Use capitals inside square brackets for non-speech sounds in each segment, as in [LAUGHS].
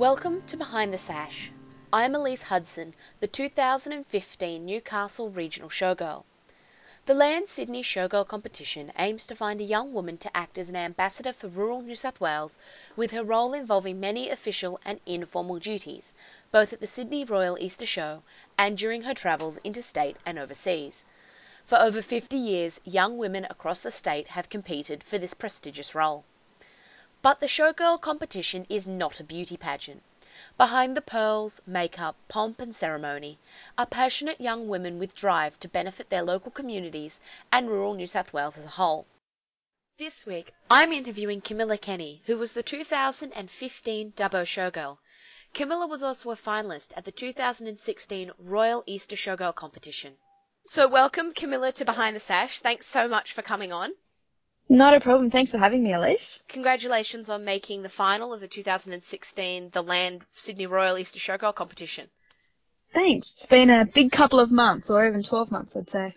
Welcome to Behind the Sash. I'm Elyse Hudson, the 2015 Newcastle Regional Showgirl. The Land Sydney Showgirl competition aims to find a young woman to act as an ambassador for rural New South Wales, with her role involving many official and informal duties, both at the Sydney Royal Easter Show and during her travels interstate and overseas. For over 50 years, young women across the state have competed for this prestigious role. But the Showgirl competition is not a beauty pageant. Behind the pearls, makeup, pomp, and ceremony are passionate young women with drive to benefit their local communities and rural New South Wales as a whole. This week, I'm interviewing Camilla Kenny, who was the 2015 Dubbo Showgirl. Camilla was also a finalist at the 2016 Royal Easter Showgirl competition. So, welcome, Camilla, to Behind the Sash. Thanks so much for coming on. Not a problem. Thanks for having me, Elyse. Congratulations on making the final of the 2016 The Land Sydney Royal Easter Showgirl competition. Thanks. It's been a big couple of months, or even 12 months, I'd say.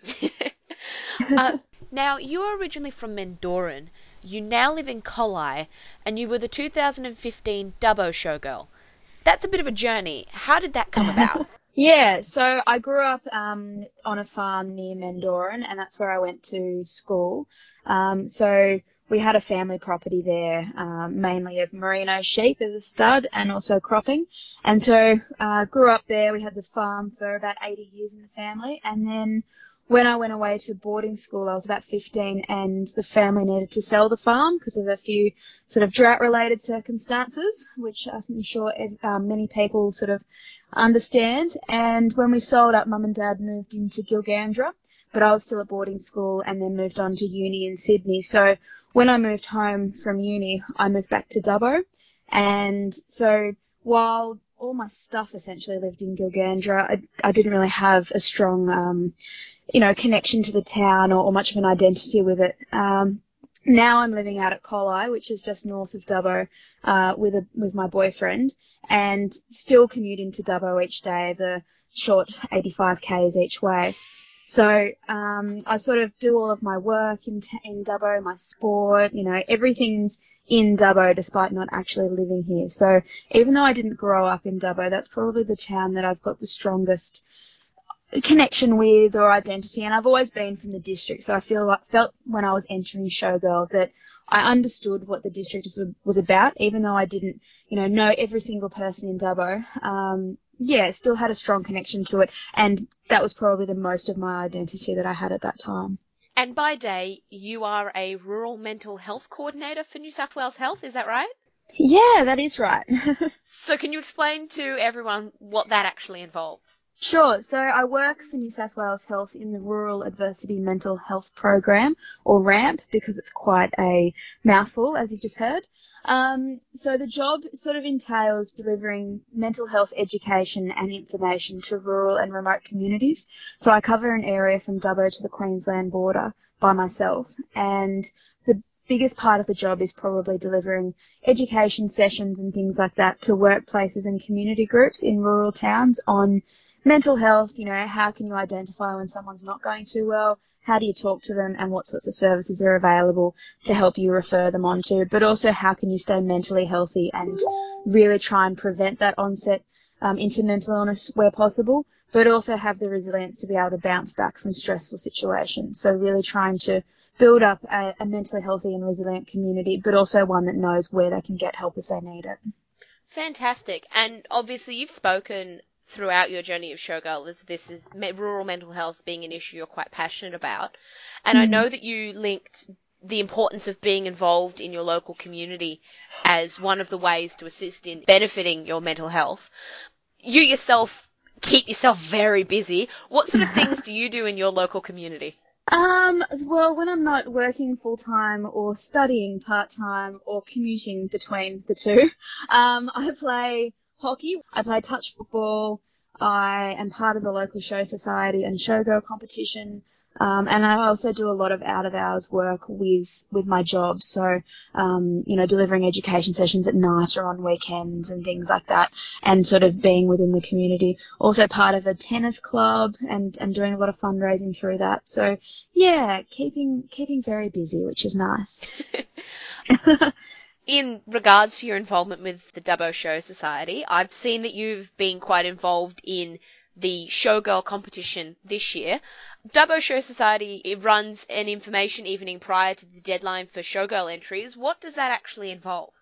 [LAUGHS] uh, now, you are originally from Mendooran. You now live in Collie, and you were the 2015 Dubbo Showgirl. That's a bit of a journey. How did that come about? [LAUGHS] yeah, so I grew up um, on a farm near Mendooran, and that's where I went to school. Um, so we had a family property there, um, mainly of merino sheep as a stud and also cropping. And so uh, grew up there. We had the farm for about 80 years in the family. And then when I went away to boarding school, I was about 15 and the family needed to sell the farm because of a few sort of drought related circumstances, which I'm sure um, many people sort of understand. And when we sold up, mum and dad moved into Gilgandra but I was still at boarding school and then moved on to uni in Sydney. So when I moved home from uni, I moved back to Dubbo. And so while all my stuff essentially lived in Gilgandra, I, I didn't really have a strong, um, you know, connection to the town or, or much of an identity with it. Um, now I'm living out at Collie, which is just north of Dubbo, uh, with a, with my boyfriend, and still commuting to Dubbo each day, the short 85 k's each way. So um, I sort of do all of my work in, in Dubbo, my sport, you know, everything's in Dubbo despite not actually living here. So even though I didn't grow up in Dubbo, that's probably the town that I've got the strongest connection with or identity. And I've always been from the district, so I feel like, felt when I was entering Showgirl that I understood what the district was about, even though I didn't, you know, know every single person in Dubbo. Um, yeah, still had a strong connection to it, and that was probably the most of my identity that I had at that time. And by day, you are a rural mental health coordinator for New South Wales Health, is that right? Yeah, that is right. [LAUGHS] so, can you explain to everyone what that actually involves? Sure. So I work for New South Wales Health in the Rural Adversity Mental Health Program, or RAMP, because it's quite a mouthful, as you've just heard. Um, so the job sort of entails delivering mental health education and information to rural and remote communities. So I cover an area from Dubbo to the Queensland border by myself, and the biggest part of the job is probably delivering education sessions and things like that to workplaces and community groups in rural towns on mental health, you know, how can you identify when someone's not going too well? How do you talk to them and what sorts of services are available to help you refer them on to? But also how can you stay mentally healthy and really try and prevent that onset um, into mental illness where possible, but also have the resilience to be able to bounce back from stressful situations. So really trying to build up a, a mentally healthy and resilient community, but also one that knows where they can get help if they need it. Fantastic. And obviously you've spoken throughout your journey of showgirl is this is rural mental health being an issue you're quite passionate about. And mm. I know that you linked the importance of being involved in your local community as one of the ways to assist in benefiting your mental health. You yourself keep yourself very busy. What sort of [LAUGHS] things do you do in your local community? Um, well, when I'm not working full time or studying part time or commuting between the two, [LAUGHS] um, I play hockey. I play touch football. I am part of the local show society and showgirl competition. Um, and I also do a lot of out of hours work with, with my job. So, um, you know, delivering education sessions at night or on weekends and things like that and sort of being within the community. Also part of a tennis club and, and doing a lot of fundraising through that. So yeah, keeping, keeping very busy, which is nice. [LAUGHS] [LAUGHS] in regards to your involvement with the Dubbo Show Society, I've seen that you've been quite involved in the showgirl competition this year. Dubbo Show Society runs an information evening prior to the deadline for showgirl entries. What does that actually involve?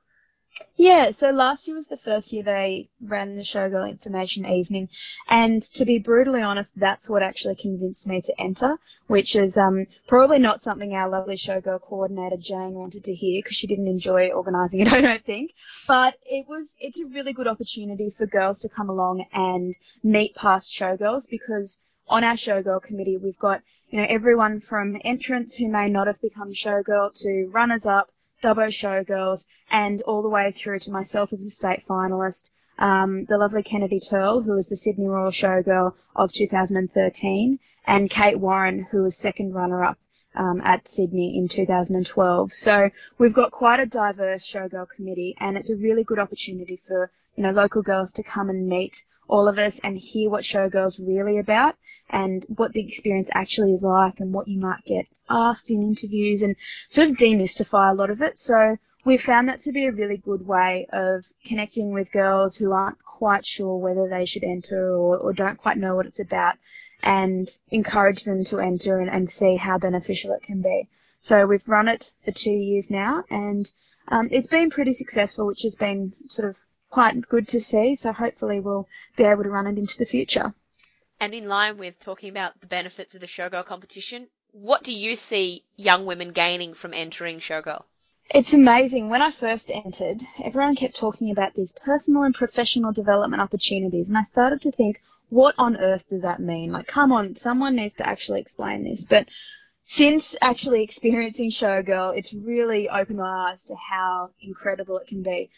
Yeah, so last year was the first year they ran the Showgirl Information Evening, and to be brutally honest, that's what actually convinced me to enter, which is um, probably not something our lovely Showgirl coordinator Jane wanted to hear because she didn't enjoy organising it, [LAUGHS] I don't think. But it was it's a really good opportunity for girls to come along and meet past showgirls because on our Showgirl committee we've got you know everyone from entrants who may not have become Showgirl to runners up Dubbo Showgirls, and all the way through to myself as a state finalist. Um, the lovely Kennedy Turl, who was the Sydney Royal Showgirl of 2013, and Kate Warren, who was second runner-up um, at Sydney in 2012. So we've got quite a diverse showgirl committee, and it's a really good opportunity for you know local girls to come and meet all of us and hear what showgirl's really about and what the experience actually is like and what you might get asked in interviews and sort of demystify a lot of it. So we found that to be a really good way of connecting with girls who aren't quite sure whether they should enter or, or don't quite know what it's about and encourage them to enter and, and see how beneficial it can be. So we've run it for two years now and um, it's been pretty successful, which has been sort of quite good to see. So hopefully we'll be able to run it into the future. And in line with talking about the benefits of the showgirl competition, what do you see young women gaining from entering showgirl? It's amazing. When I first entered, everyone kept talking about these personal and professional development opportunities, and I started to think, what on earth does that mean? Like, come on, someone needs to actually explain this. But since actually experiencing Showgirl, it's really opened my eyes to how incredible it can be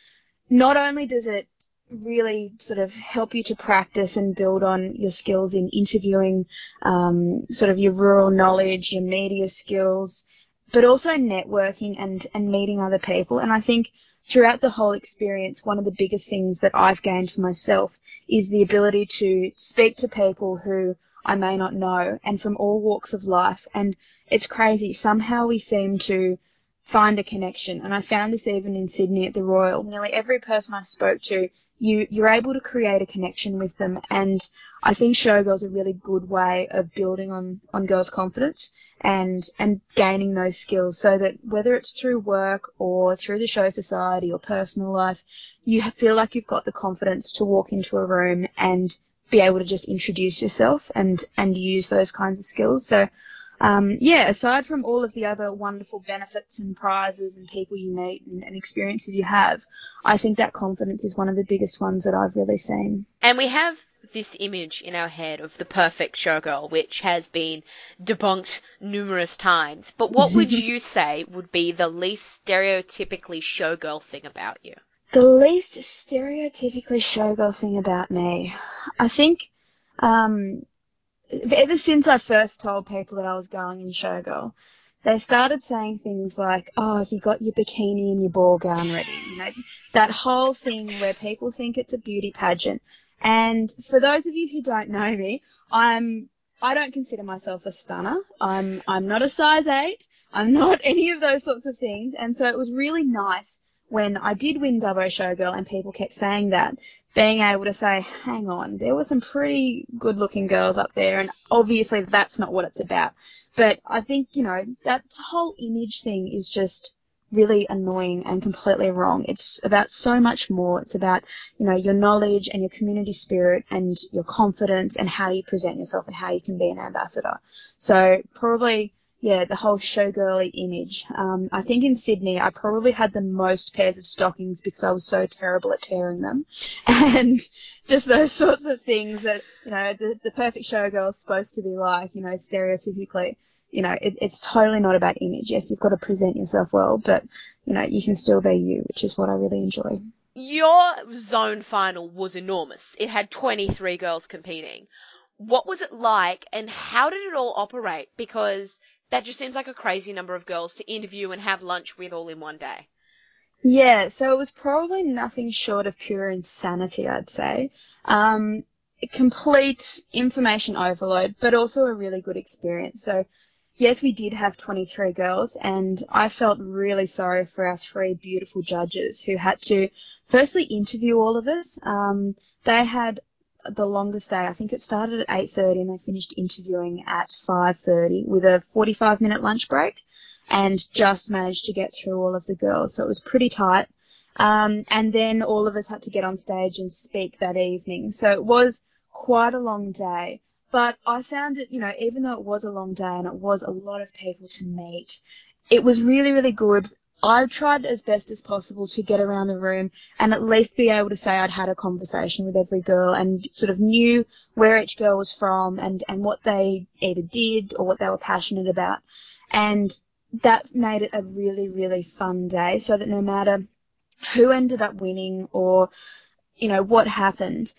not only does it really sort of help you to practice and build on your skills in interviewing, um, sort of your rural knowledge, your media skills, but also networking and, and meeting other people. And I think throughout the whole experience, one of the biggest things that I've gained for myself is the ability to speak to people who I may not know and from all walks of life. And it's crazy. Somehow we seem to find a connection. And I found this even in Sydney at the Royal. Nearly every person I spoke to, you, you're able to create a connection with them. And I think Showgirl's are a really good way of building on, on girls' confidence and, and gaining those skills so that whether it's through work or through the show society or personal life, you feel like you've got the confidence to walk into a room and be able to just introduce yourself and, and use those kinds of skills. So um, yeah, aside from all of the other wonderful benefits and prizes and people you meet and, and, experiences you have, I think that confidence is one of the biggest ones that I've really seen. And we have this image in our head of the perfect showgirl, which has been debunked numerous times. But what would [LAUGHS] you say would be the least stereotypically showgirl thing about you? The least stereotypically showgirl thing about me, I think. Um, ever since I first told people that I was going in showgirl, they started saying things like, "Oh, have you got your bikini and your ball gown ready?" You know, that whole thing where people think it's a beauty pageant. And for those of you who don't know me, I'm I don't consider myself a stunner. I'm I'm not a size eight. I'm not [LAUGHS] any of those sorts of things. And so it was really nice when I did win Dubbo Showgirl and people kept saying that, being able to say, hang on, there were some pretty good looking girls up there, and obviously that's not what it's about. But I think, you know, that whole image thing is just really annoying and completely wrong. It's about so much more. It's about, you know, your knowledge and your community spirit and your confidence and how you present yourself and how you can be an ambassador. So probably yeah, the whole showgirly image. Um, I think in Sydney, I probably had the most pairs of stockings because I was so terrible at tearing them, [LAUGHS] and just those sorts of things that you know the, the perfect showgirl is supposed to be like. You know, stereotypically, you know, it, it's totally not about image. Yes, you've got to present yourself well, but you know, you can still be you, which is what I really enjoy. Your zone final was enormous. It had 23 girls competing. What was it like and how did it all operate? Because that just seems like a crazy number of girls to interview and have lunch with all in one day. Yeah, so it was probably nothing short of pure insanity, I'd say. Um, complete information overload, but also a really good experience. So yes, we did have 23 girls, and I felt really sorry for our three beautiful judges who had to firstly interview all of us. Um, they had the longest day. I think it started at 8:30 and they finished interviewing at 5:30 with a 45 minute lunch break, and just managed to get through all of the girls. So it was pretty tight. Um, and then all of us had to get on stage and speak that evening. So it was quite a long day. But I found it, you know, even though it was a long day and it was a lot of people to meet, it was really, really good. I tried as best as possible to get around the room and at least be able to say I'd had a conversation with every girl and sort of knew where each girl was from and, and what they either did or what they were passionate about. And that made it a really, really fun day so that no matter who ended up winning or, you know, what happened,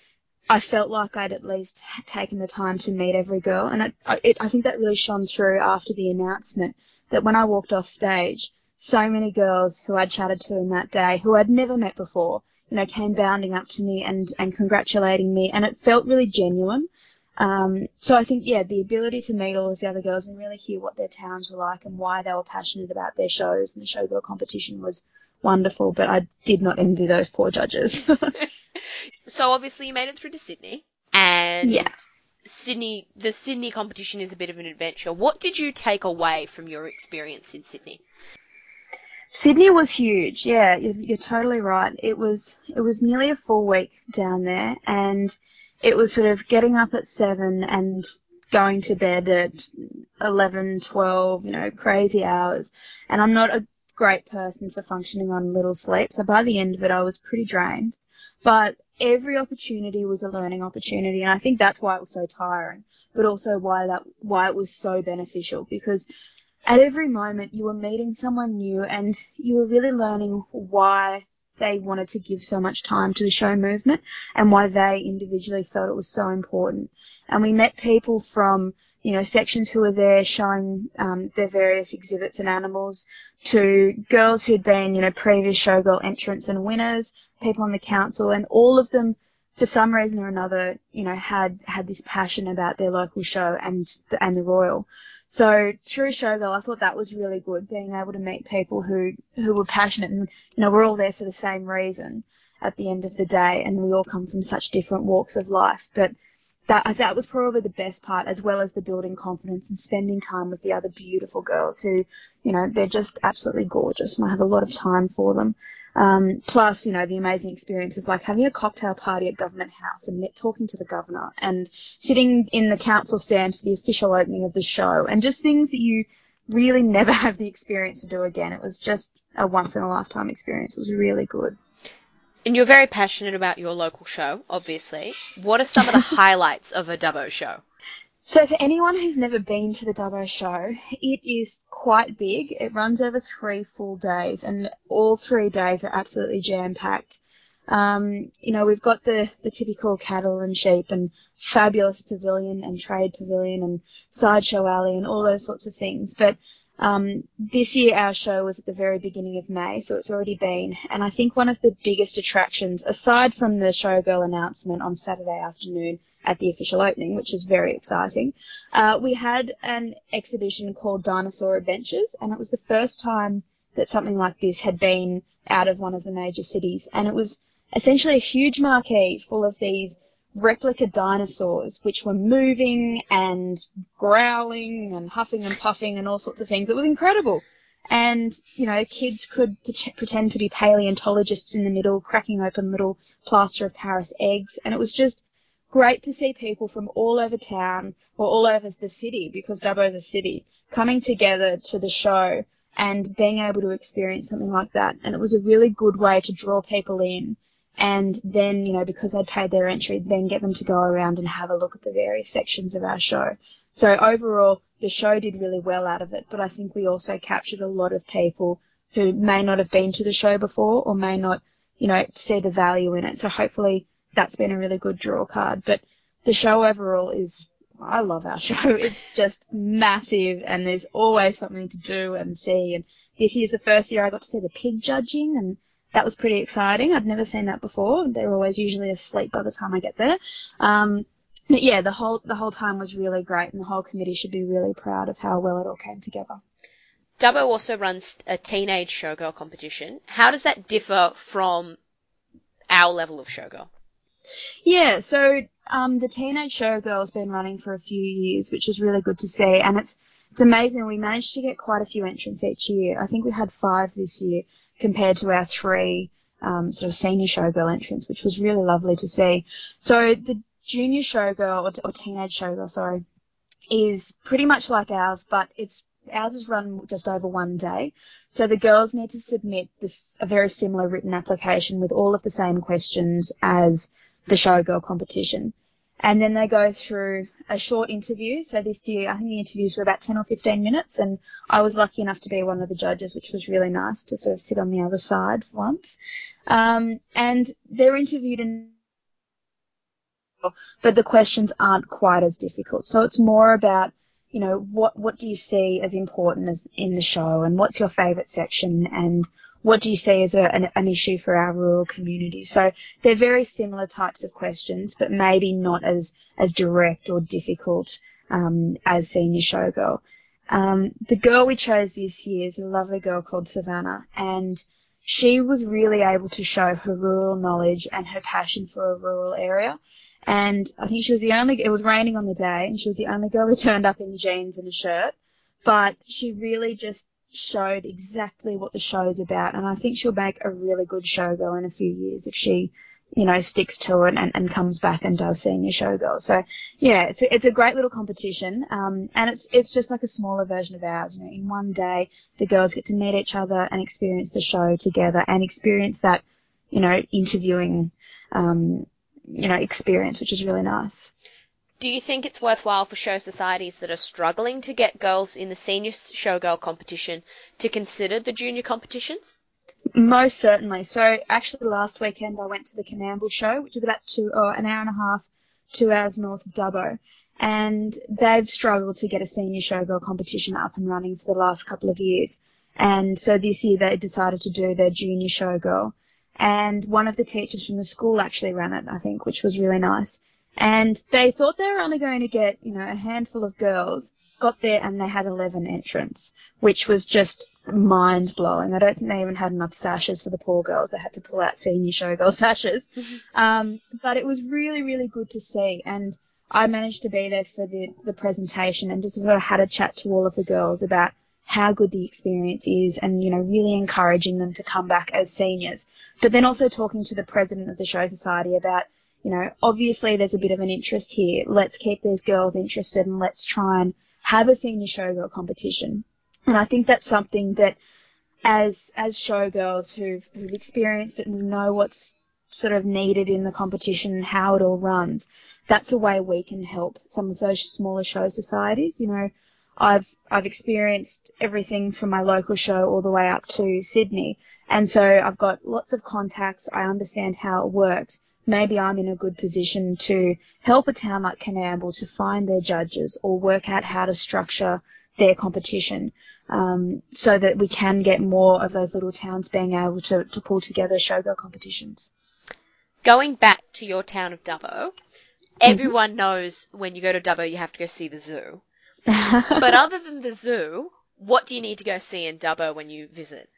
I felt like I'd at least taken the time to meet every girl, and it, it, I think that really shone through after the announcement. That when I walked off stage, so many girls who I'd chatted to in that day, who I'd never met before, you know, came bounding up to me and and congratulating me, and it felt really genuine. Um, so I think, yeah, the ability to meet all of the other girls and really hear what their towns were like and why they were passionate about their shows and the showgirl competition was wonderful. But I did not envy those poor judges. [LAUGHS] so obviously you made it through to Sydney, and yeah. Sydney, the Sydney competition is a bit of an adventure. What did you take away from your experience in Sydney? Sydney was huge. Yeah, you're, you're totally right. It was it was nearly a full week down there, and it was sort of getting up at seven and going to bed at 11, 12, you know, crazy hours. And I'm not a great person for functioning on little sleep, so by the end of it, I was pretty drained. But every opportunity was a learning opportunity, and I think that's why it was so tiring, but also why that why it was so beneficial because at every moment you were meeting someone new and you were really learning why they wanted to give so much time to the show movement and why they individually felt it was so important. And we met people from, you know, sections who were there showing um, their various exhibits and animals to girls who'd been, you know, previous showgirl entrants and winners, people on the council, and all of them, for some reason or another, you know, had had this passion about their local show and and the Royal. So through Showgirl, I thought that was really good, being able to meet people who, who were passionate and, you know, we're all there for the same reason at the end of the day and we all come from such different walks of life. But that, that was probably the best part as well as the building confidence and spending time with the other beautiful girls who, you know, they're just absolutely gorgeous and I have a lot of time for them. Um, plus, you know, the amazing experiences like having a cocktail party at Government House and talking to the governor and sitting in the council stand for the official opening of the show and just things that you really never [LAUGHS] have the experience to do again. It was just a once in a lifetime experience. It was really good. And you're very passionate about your local show, obviously. What are some of the [LAUGHS] highlights of a Dubbo show? So for anyone who's never been to the Dubbo show, it is quite big. It runs over three full days, and all three days are absolutely jam packed. Um, you know, we've got the, the typical cattle and sheep and fabulous pavilion and trade pavilion and sideshow alley and all those sorts of things. But um, this year our show was at the very beginning of May, so it's already been. And I think one of the biggest attractions, aside from the showgirl announcement on Saturday afternoon, at the official opening, which is very exciting. Uh, we had an exhibition called Dinosaur Adventures, and it was the first time that something like this had been out of one of the major cities, and it was essentially a huge marquee full of these replica dinosaurs which were moving and growling and huffing and puffing and all sorts of things. It was incredible. And, you know, kids could pretend to be paleontologists in the middle, cracking open little plaster of Paris eggs. And it was just great to see people from all over town or all over the city because Dubbo is a city coming together to the show and being able to experience something like that. And it was a really good way to draw people in and then, you know, because they'd paid their entry, then get them to go around and have a look at the various sections of our show. So overall, the show did really well out of it, but I think we also captured a lot of people who may not have been to the show before or may not, you know, see the value in it. So hopefully that's been a really good draw card. But the show overall is, I love our [LAUGHS] show. It's just massive and there's always something to do and see. And this year's the first year I got to see the pig judging and that was pretty exciting. I'd never seen that before. They're always usually asleep by the time I get there. Um, yeah, the whole the whole time was really great, and the whole committee should be really proud of how well it all came together. Dubbo also runs a teenage showgirl competition. How does that differ from our level of showgirl? Yeah, so um, the teenage showgirl's been running for a few years, which is really good to see, and it's it's amazing. We managed to get quite a few entrants each year. I think we had five this year compared to our three um, sort of senior showgirl entrants, which was really lovely to see. So the junior showgirl or, or teenage showgirl, sorry, is pretty much like ours, but it's ours is run just over one day. So the girls need to submit this a very similar written application with all of the same questions as the showgirl competition. And then they go through a short interview. So this year, I think the interviews were about 10 or 15 minutes, and I was lucky enough to be one of the judges, which was really nice to sort of sit on the other side for once. Um, and they're interviewed in but the questions aren't quite as difficult. So it's more about, you know, what what do you see as important as in the show, and what's your favourite section, and what do you see as a, an, an, issue for our rural community? So they're very similar types of questions, but maybe not as as direct or difficult um, as Senior Showgirl. Um, the girl we chose this year is a lovely girl called Savannah, and she was really able to show her rural knowledge and her passion for a rural area. And I think she was the only, it was raining on the day, and she was the only girl who turned up in jeans and a shirt. But she really just showed exactly what the show's about, and I think she'll make a really good showgirl in a few years if she, you know, sticks to it and, and comes back and does senior showgirl. So yeah, it's a, it's a great little competition, um, and it's it's just like a smaller version of ours. You know, in one day the girls get to meet each other and experience the show together and experience that, you know, interviewing, um, you know, experience, which is really nice. Do you think it's worthwhile for show societies that are struggling to get girls in the senior showgirl competition to consider the junior competitions? Most certainly. So actually last weekend I went to the Coonamble show, which is about two or an hour and a half, two hours north of Dubbo. And they've struggled to get a senior showgirl competition up and running for the last couple of years. And so this year they decided to do their junior showgirl. And one of the teachers from the school actually ran it, I think, which was really nice. And they thought they were only going to get, you know, a handful of girls. Got there and they had 11 entrants, which was just mind blowing. I don't think they even had enough sashes for the poor girls. They had to pull out senior showgirl [LAUGHS] sashes. um, but it was really, really good to see. And I managed to be there for the, the presentation and just sort of had a chat to all of the girls about how good the experience is and, you know, really encouraging them to come back as seniors. But then also talking to the president of the show society about you know, obviously there's a bit of an interest here. Let's keep these girls interested and let's try and have a senior showgirl competition. And I think that's something that as as showgirls who've, who've experienced it and know what's sort of needed in the competition and how it all runs, that's a way we can help some of those smaller show societies. You know, I've I've experienced everything from my local show all the way up to Sydney, and so I've got lots of contacts. I understand how it works, maybe I'm in a good position to help a town like Coonamble to find their judges or work out how to structure their competition um, so that we can get more of those little towns being able to, to pull together showgirl competitions. Going back to your town of Dubbo, everyone mm-hmm. knows when you go to Dubbo you have to go see the zoo. [LAUGHS] but other than the zoo, what do you need to go see in Dubbo when you visit?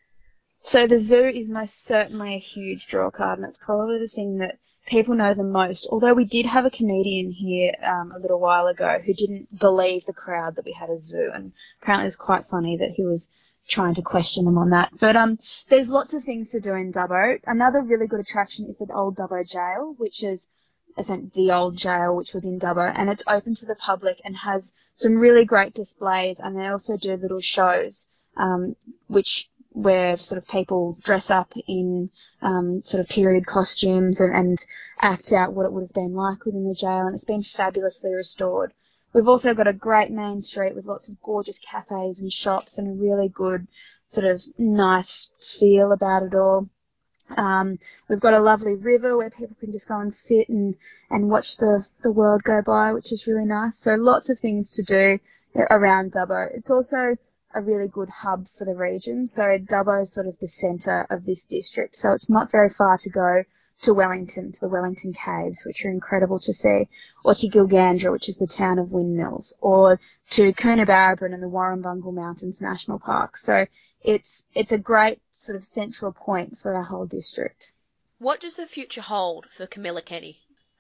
So the zoo is most certainly a huge draw card, and it's probably the thing that people know the most. Although we did have a comedian here um, a little while ago who didn't believe the crowd that we had a zoo, and apparently it was quite funny that he was trying to question them on that. But um, there's lots of things to do in Dubbo. Another really good attraction is the old Dubbo Jail, which is the old jail, which was in Dubbo, and it's open to the public and has some really great displays. And they also do little shows, um, which where sort of people dress up in um, sort of period costumes and, and act out what it would have been like within the jail, and it's been fabulously restored. We've also got a great main street with lots of gorgeous cafes and shops and a really good sort of nice feel about it all. Um, we've got a lovely river where people can just go and sit and, and watch the, the world go by, which is really nice. So lots of things to do around Dubbo. It's also a really good hub for the region. So Dubbo is sort of the centre of this district. So it's not very far to go to Wellington, to the Wellington Caves, which are incredible to see, or to Gilgandra, which is the town of windmills, or to Coonabarabran and the Warrumbungle Mountains National Park. So it's it's a great sort of central point for our whole district. What does the future hold for Camilla Kenny?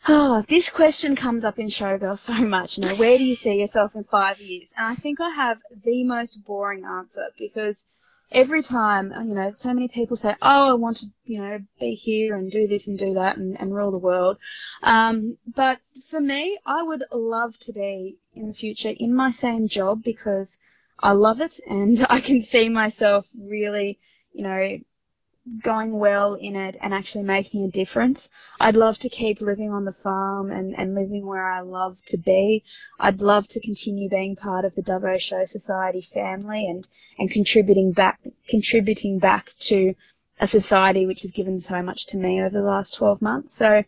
Oh, this question comes up in Showgirl so much. You know, where do you see yourself in five years? And I think I have the most boring answer because every time, you know, so many people say, oh, I want to, you know, be here and do this and do that and, and rule the world. Um, but for me, I would love to be in the future in my same job because I love it and [LAUGHS] I can see myself really, you know, going well in it and actually making a difference. I'd love to keep living on the farm and, and living where I love to be. I'd love to continue being part of the Dubbo Show Society family and, and contributing back contributing back to a society which has given so much to me over the last 12 months. So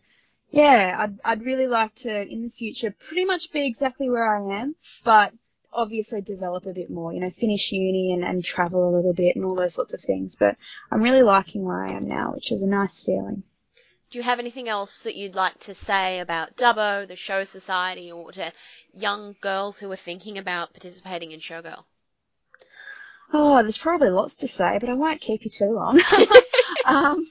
yeah, I'd, I'd really like to in the future pretty much be exactly where I am, but obviously develop a bit more, you know, finish uni and, and travel a little bit and all those sorts of things. But I'm really liking where I am now, which is a nice feeling. Do you have anything else that you'd like to say about Dubbo, the Show Society, or to young girls who are thinking about participating in Showgirl? Oh, there's probably lots to say, but I won't keep you too long. [LAUGHS] um,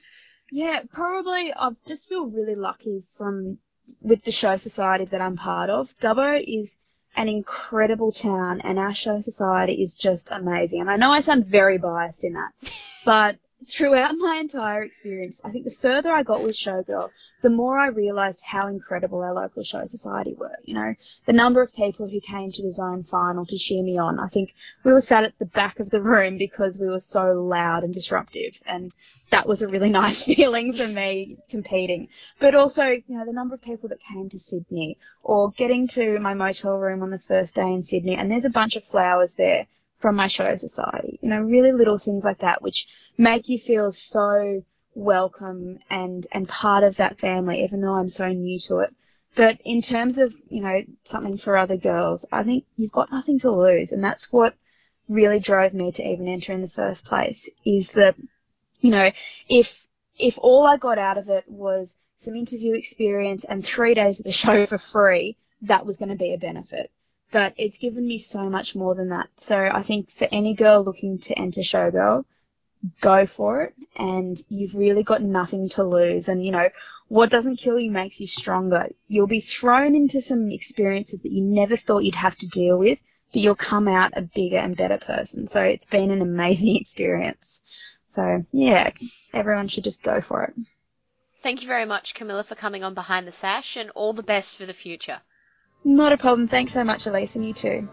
yeah, probably I just feel really lucky from with the show society that I'm part of. Dubbo is an incredible town, and our show society is just amazing. And I know I sound very biased in that, but throughout my entire experience, I think the further I got with Showgirl, the more I realised how incredible our local show society were. You know, the number of people who came to the zone final to cheer me on. I think we were sat at the back of the room because we were so loud and disruptive, and that was a really [LAUGHS] nice feeling for me competing. But also, you know, the number of people that came to Sydney or getting to my motel room on the first day in Sydney, and there's a bunch of flowers there from my show society. You know, really little things like that which make you feel so welcome and and part of that family, even though I'm so new to it. But in terms of you know something for other girls, I think you've got nothing to lose, and that's what really drove me to even enter in the first place. Is that you know if if all I got out of it was some interview experience and three days of the show for free, that was going to be a benefit but it's given me so much more than that. So I think for any girl looking to enter Showgirl, go for it and you've really got nothing to lose. And you know, what doesn't kill you makes you stronger. You'll be thrown into some experiences that you never thought you'd have to deal with, but you'll come out a bigger and better person. So it's been an amazing [LAUGHS] experience. So yeah, everyone should just go for it. Thank you very much, Camilla, for coming on Behind the Sash and all the best for the future. Not a problem. Thanks so much, Elyse, and you too.